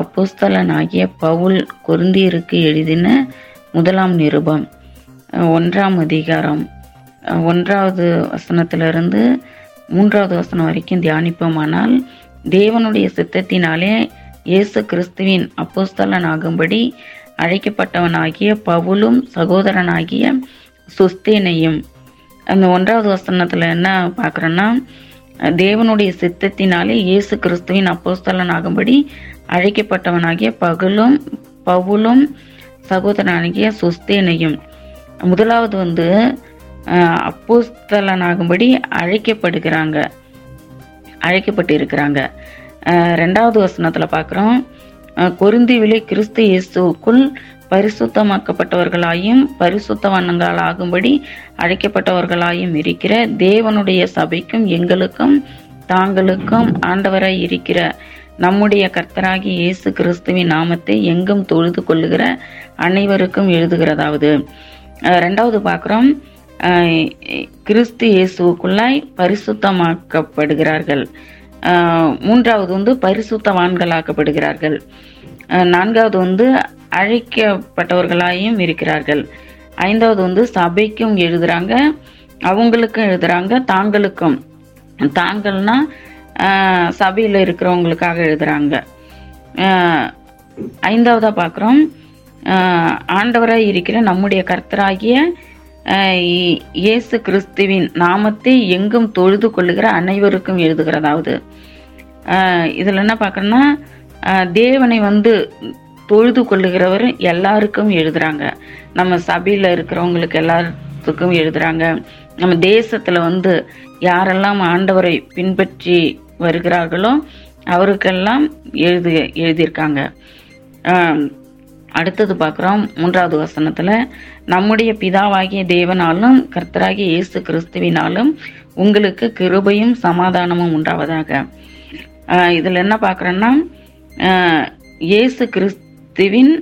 அப்போஸ்தலனாகிய பவுல் கொருந்தியருக்கு எழுதின முதலாம் நிருபம். ஒன்றாம் அதிகாரம். ஒன்றாவது வசனத்திலிருந்து மூன்றாவது வசனம் வரைக்கும் தியானிப்போமானால் தேவனுடைய சித்தத்தினாலே இயேசு கிறிஸ்துவின் அப்போஸ்தலனாகும்படி அழைக்கப்பட்டவனாகிய பவுலும் சகோதரனாகிய சுஸ்தேனையும். அந்த ஒன்றாவது வசனத்தில் என்ன பார்க்குறோன்னா தேவனுடைய சித்தத்தினாலே இயேசு கிறிஸ்துவின் அப்போஸ்தலன் ஆகும்படி அழைக்கப்பட்டவனாகிய பகலும் பவுலும் சகோதரனாகிய சுஸ்தேனையும். முதலாவது வந்து அப்போஸ்தலனாகும்படி அழைக்கப்படுகிறாங்க. அழைக்கப்பட்டு இருக்கிறாங்க ரெண்டாவது வசனத்தில் பார்க்குறோம் கொருந்திவிலே கிறிஸ்து இயேசுக்குள் பரிசுத்தமாக்கப்பட்டவர்களாயும் பரிசுத்தவான்களாகும்படி அழைக்கப்பட்டவர்களாயும் இருக்கிற தேவனுடைய சபைக்கும் எங்களுக்கும் தாங்களுக்கும் ஆண்டவராய் இருக்கிற நம்முடைய கர்த்தராகி இயேசு கிறிஸ்துவின் நாமத்தை எங்கும் தொழுது கொள்ளுகிற அனைவருக்கும் எழுதுகிறதாவது. ரெண்டாவது பார்க்குறோம் கிறிஸ்து இயேசுக்குள்ளாய் பரிசுத்தமாக்கப்படுகிறார்கள். மூன்றாவது வந்து பரிசுத்தவான்களாக்கப்படுகிறார்கள். நான்காவது வந்து அழைக்கப்பட்டவர்களாயும் இருக்கிறார்கள். ஐந்தாவது வந்து சபைக்கும் எழுதுறாங்க அவங்களுக்கும் எழுதுறாங்க தாங்களுக்கும். தாங்கள்னா சபையில் இருக்கிறவங்களுக்காக எழுதுறாங்க. ஐந்தாவதாக ஐந்தாவதா பார்க்குறோம் ஆண்டவராக இருக்கிற நம்முடைய கர்த்தராகிய இயேசு கிறிஸ்துவின் நாமத்தை எங்கும் தொழுது கொள்ளுகிற அனைவருக்கும் எழுதுகிறதாவது இதில் என்ன பார்க்குறோன்னா தேவனை வந்து தொழுது கொள்ளுகிறவர் எல்லாருக்கும் எழுதுறாங்க. நம்ம சபையில் இருக்கிறவங்களுக்கு எல்லாத்துக்கும் எழுதுறாங்க. நம்ம தேசத்துல வந்து யாரெல்லாம் ஆண்டவரை பின்பற்றி வருகிறார்களோ அவருக்கெல்லாம் எழுது எழுதியிருக்காங்க. அடுத்தது பார்க்குறோம் மூன்றாவது வசனத்தில் நம்முடைய பிதாவாகிய தேவனாலும் கர்த்தராகிய இயேசு கிறிஸ்துவினாலும் உங்களுக்கு கிருபையும் சமாதானமும் உண்டாவதாக. இதில் என்ன பார்க்குறோன்னா இயேசு கிறிஸ்துவின்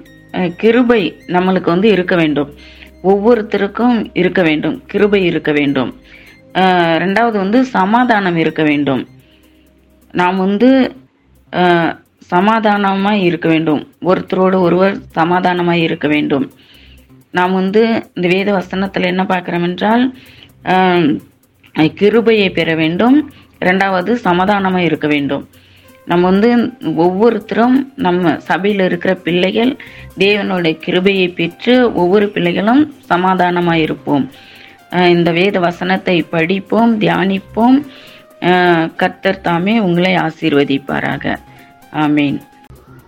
கிருபை நம்மளுக்கு வந்து இருக்க வேண்டும். ஒவ்வொருத்தருக்கும் இருக்க வேண்டும் கிருபை இருக்க வேண்டும். ரெண்டாவது வந்து சமாதானம் இருக்க வேண்டும். நாம் வந்து சமாதானமாக இருக்க வேண்டும். ஒருத்தரோடு ஒருவர் சமாதானமாக இருக்க வேண்டும். நாம் வந்து இந்த வேத வசனத்தில் என்ன பார்க்குறோம் என்றால் கிருபையை பெற வேண்டும். ரெண்டாவது சமாதானமாக இருக்க வேண்டும். நம்ம வந்து ஒவ்வொருத்தரும் நம்ம சபையில் இருக்கிற பிள்ளைகள் தேவனுடைய கிருபையை பெற்று ஒவ்வொரு பிள்ளைகளும் சமாதானமாக இருப்போம் இந்த வேத வசனத்தை படிப்போம் தியானிப்போம். கர்த்தர் தாமே உங்களை ஆசீர்வதிப்பாராக. ஆமீன்.